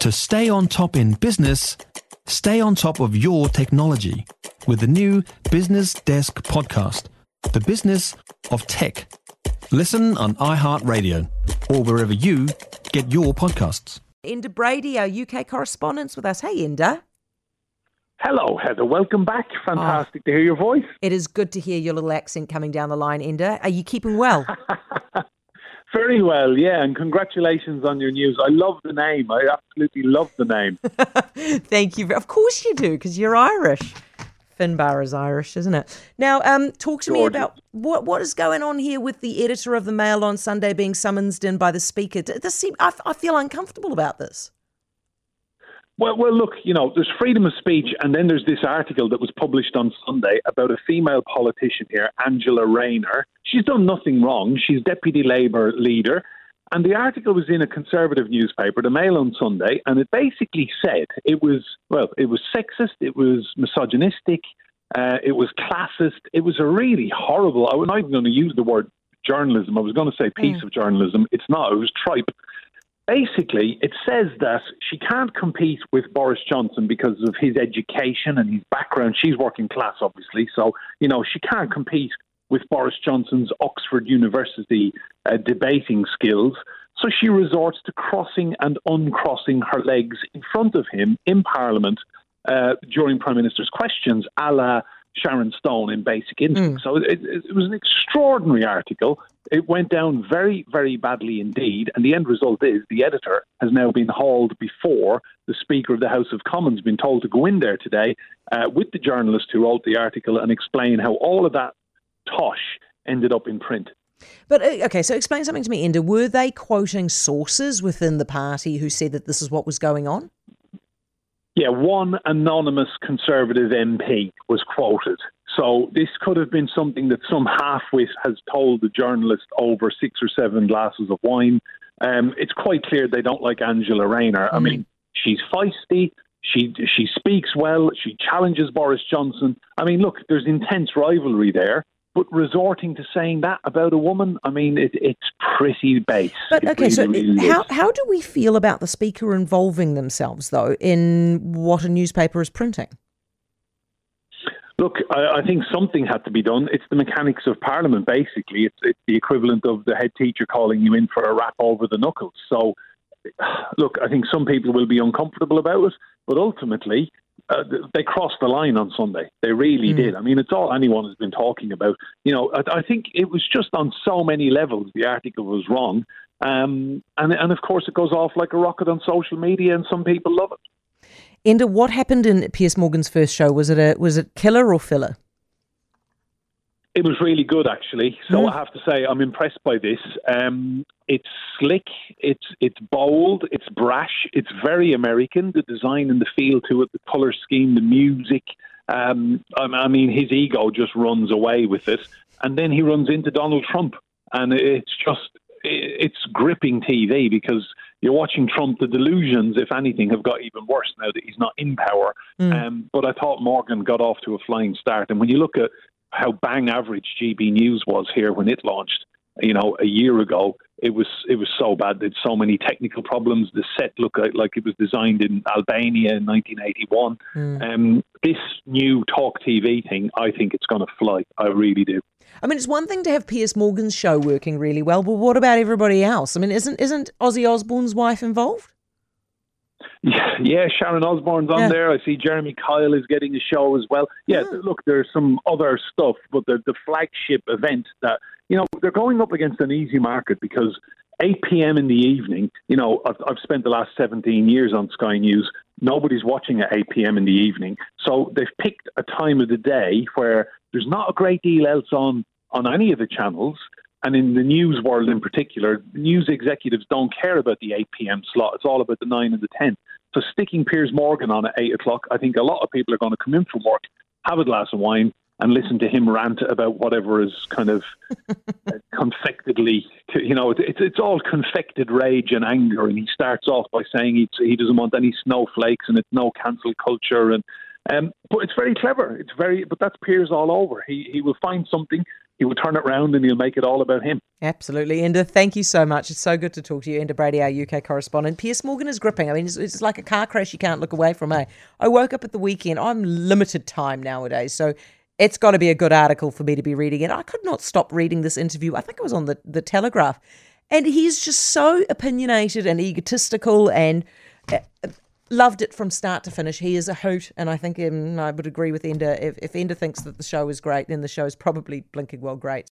To stay on top in business, stay on top of your technology with the new Business Desk podcast, The Business of Tech. Listen on iHeartRadio or wherever you get your podcasts. Enda Brady, our UK correspondent, with us. Hey, Enda. Hello, Heather. Welcome back. Fantastic to hear your voice. It is good to hear your little accent coming down the line, Enda. Are you keeping well? Very well, yeah, and congratulations on your news. I love the name. I absolutely love the name. Thank you. Of course you do, because you're Irish. Finbar is Irish, isn't it? Now, um, talk to me about what what is going on here with the editor of the Mail on Sunday being summoned in by the Speaker. Does seem, I, I feel uncomfortable about this. Well, well, look, you know, there's freedom of speech, and then there's this article that was published on Sunday about a female politician here, Angela Rayner. She's done nothing wrong. She's deputy Labour leader. And the article was in a conservative newspaper, the Mail on Sunday, and it basically said it was, well, it was sexist, it was misogynistic, uh, it was classist, it was a really horrible, I was not even going to use the word journalism, I was going to say piece mm. of journalism. It's not, it was tripe basically, it says that she can't compete with Boris Johnson because of his education and his background. She's working class, obviously, so you know she can't compete with Boris Johnson's Oxford University uh, debating skills. So she resorts to crossing and uncrossing her legs in front of him in Parliament uh, during Prime Minister's questions, a la Sharon Stone in Basic Instinct. Mm. So it, it, was an extraordinary article. It went down very, very badly indeed. And the end result is the editor has now been hauled before the Speaker of the House of Commons, been told to go in there today uh, with the journalist who wrote the article and explain how all of that tosh ended up in print. But uh, okay, so explain something to me, Enda. Were they quoting sources within the party who said that this is what was going on? Yeah, one anonymous Conservative MP was quoted. So this could have been something that some halfwit has told the journalist over six or seven glasses of wine. Um, it's quite clear they don't like Angela Rayner. Mm. I mean, she's feisty. She she speaks well. She challenges Boris Johnson. I mean, look, there's intense rivalry there. But resorting to saying that about a woman, I mean, it, it's pretty base. But okay, really, so really how, how do we feel about the speaker involving themselves, though, in what a newspaper is printing? Look, I, I, think something had to be done. It's the mechanics of Parliament, basically. It's, it's the equivalent of the head teacher calling you in for a rap over the knuckles. So, look, I think some people will be uncomfortable about it, but ultimately, uh, they crossed the line on Sunday. They really mm. did. I mean, it's all anyone has been talking about. You know, I, I, think it was just on so many levels the article was wrong. Um, and, and of course, it goes off like a rocket on social media, and some people love it. Enda, what happened in Piers Morgan's first show? Was it a was it killer or filler? It was really good, actually. So mm. I have to say, I'm impressed by this. Um, it's slick, it's it's bold, it's brash, it's very American. The design and the feel to it, the color scheme, the music. Um, I mean, his ego just runs away with it, and then he runs into Donald Trump, and it's just it's gripping TV because you're watching Trump. The delusions, if anything, have got even worse now that he's not in power. Mm. Um, but I thought Morgan got off to a flying start, and when you look at how bang average GB News was here when it launched, you know, a year ago. It was it was so bad. There's so many technical problems. The set looked like it was designed in Albania in 1981. Mm. Um, this new talk TV thing, I think it's going to fly. I really do. I mean, it's one thing to have Piers Morgan's show working really well, but what about everybody else? I mean, isn't isn't Ozzy Osbourne's wife involved? Yeah, Sharon Osbourne's on yeah. there. I see Jeremy Kyle is getting a show as well. Yeah, hmm. yeah, look, there's some other stuff, but the the flagship event that you know they're going up against an easy market because 8 p.m. in the evening. You know, I've, I've spent the last 17 years on Sky News. Nobody's watching at 8 p.m. in the evening, so they've picked a time of the day where there's not a great deal else on on any of the channels. And in the news world in particular, news executives don't care about the 8 p.m. slot. It's all about the 9 and the 10. So sticking Piers Morgan on at 8 o'clock, I think a lot of people are going to come in from work, have a glass of wine, and listen to him rant about whatever is kind of confectedly, you know, it's it's all confected rage and anger. And he starts off by saying he he doesn't want any snowflakes and it's no cancel culture and um, but it's very clever. It's very, but that's Piers all over. He he will find something he will turn it around and he'll make it all about him. Absolutely. Enda, thank you so much. It's so good to talk to you. Enda Brady, our UK correspondent. Piers Morgan is gripping. I mean, it's, it's like a car crash you can't look away from, eh? I woke up at the weekend. I'm limited time nowadays. So it's got to be a good article for me to be reading. And I could not stop reading this interview. I think it was on the, the Telegraph. And he's just so opinionated and egotistical and uh, loved it from start to finish. He is a hoot, and I think um, I would agree with Enda. If, if Enda thinks that the show is great, then the show is probably blinking well great.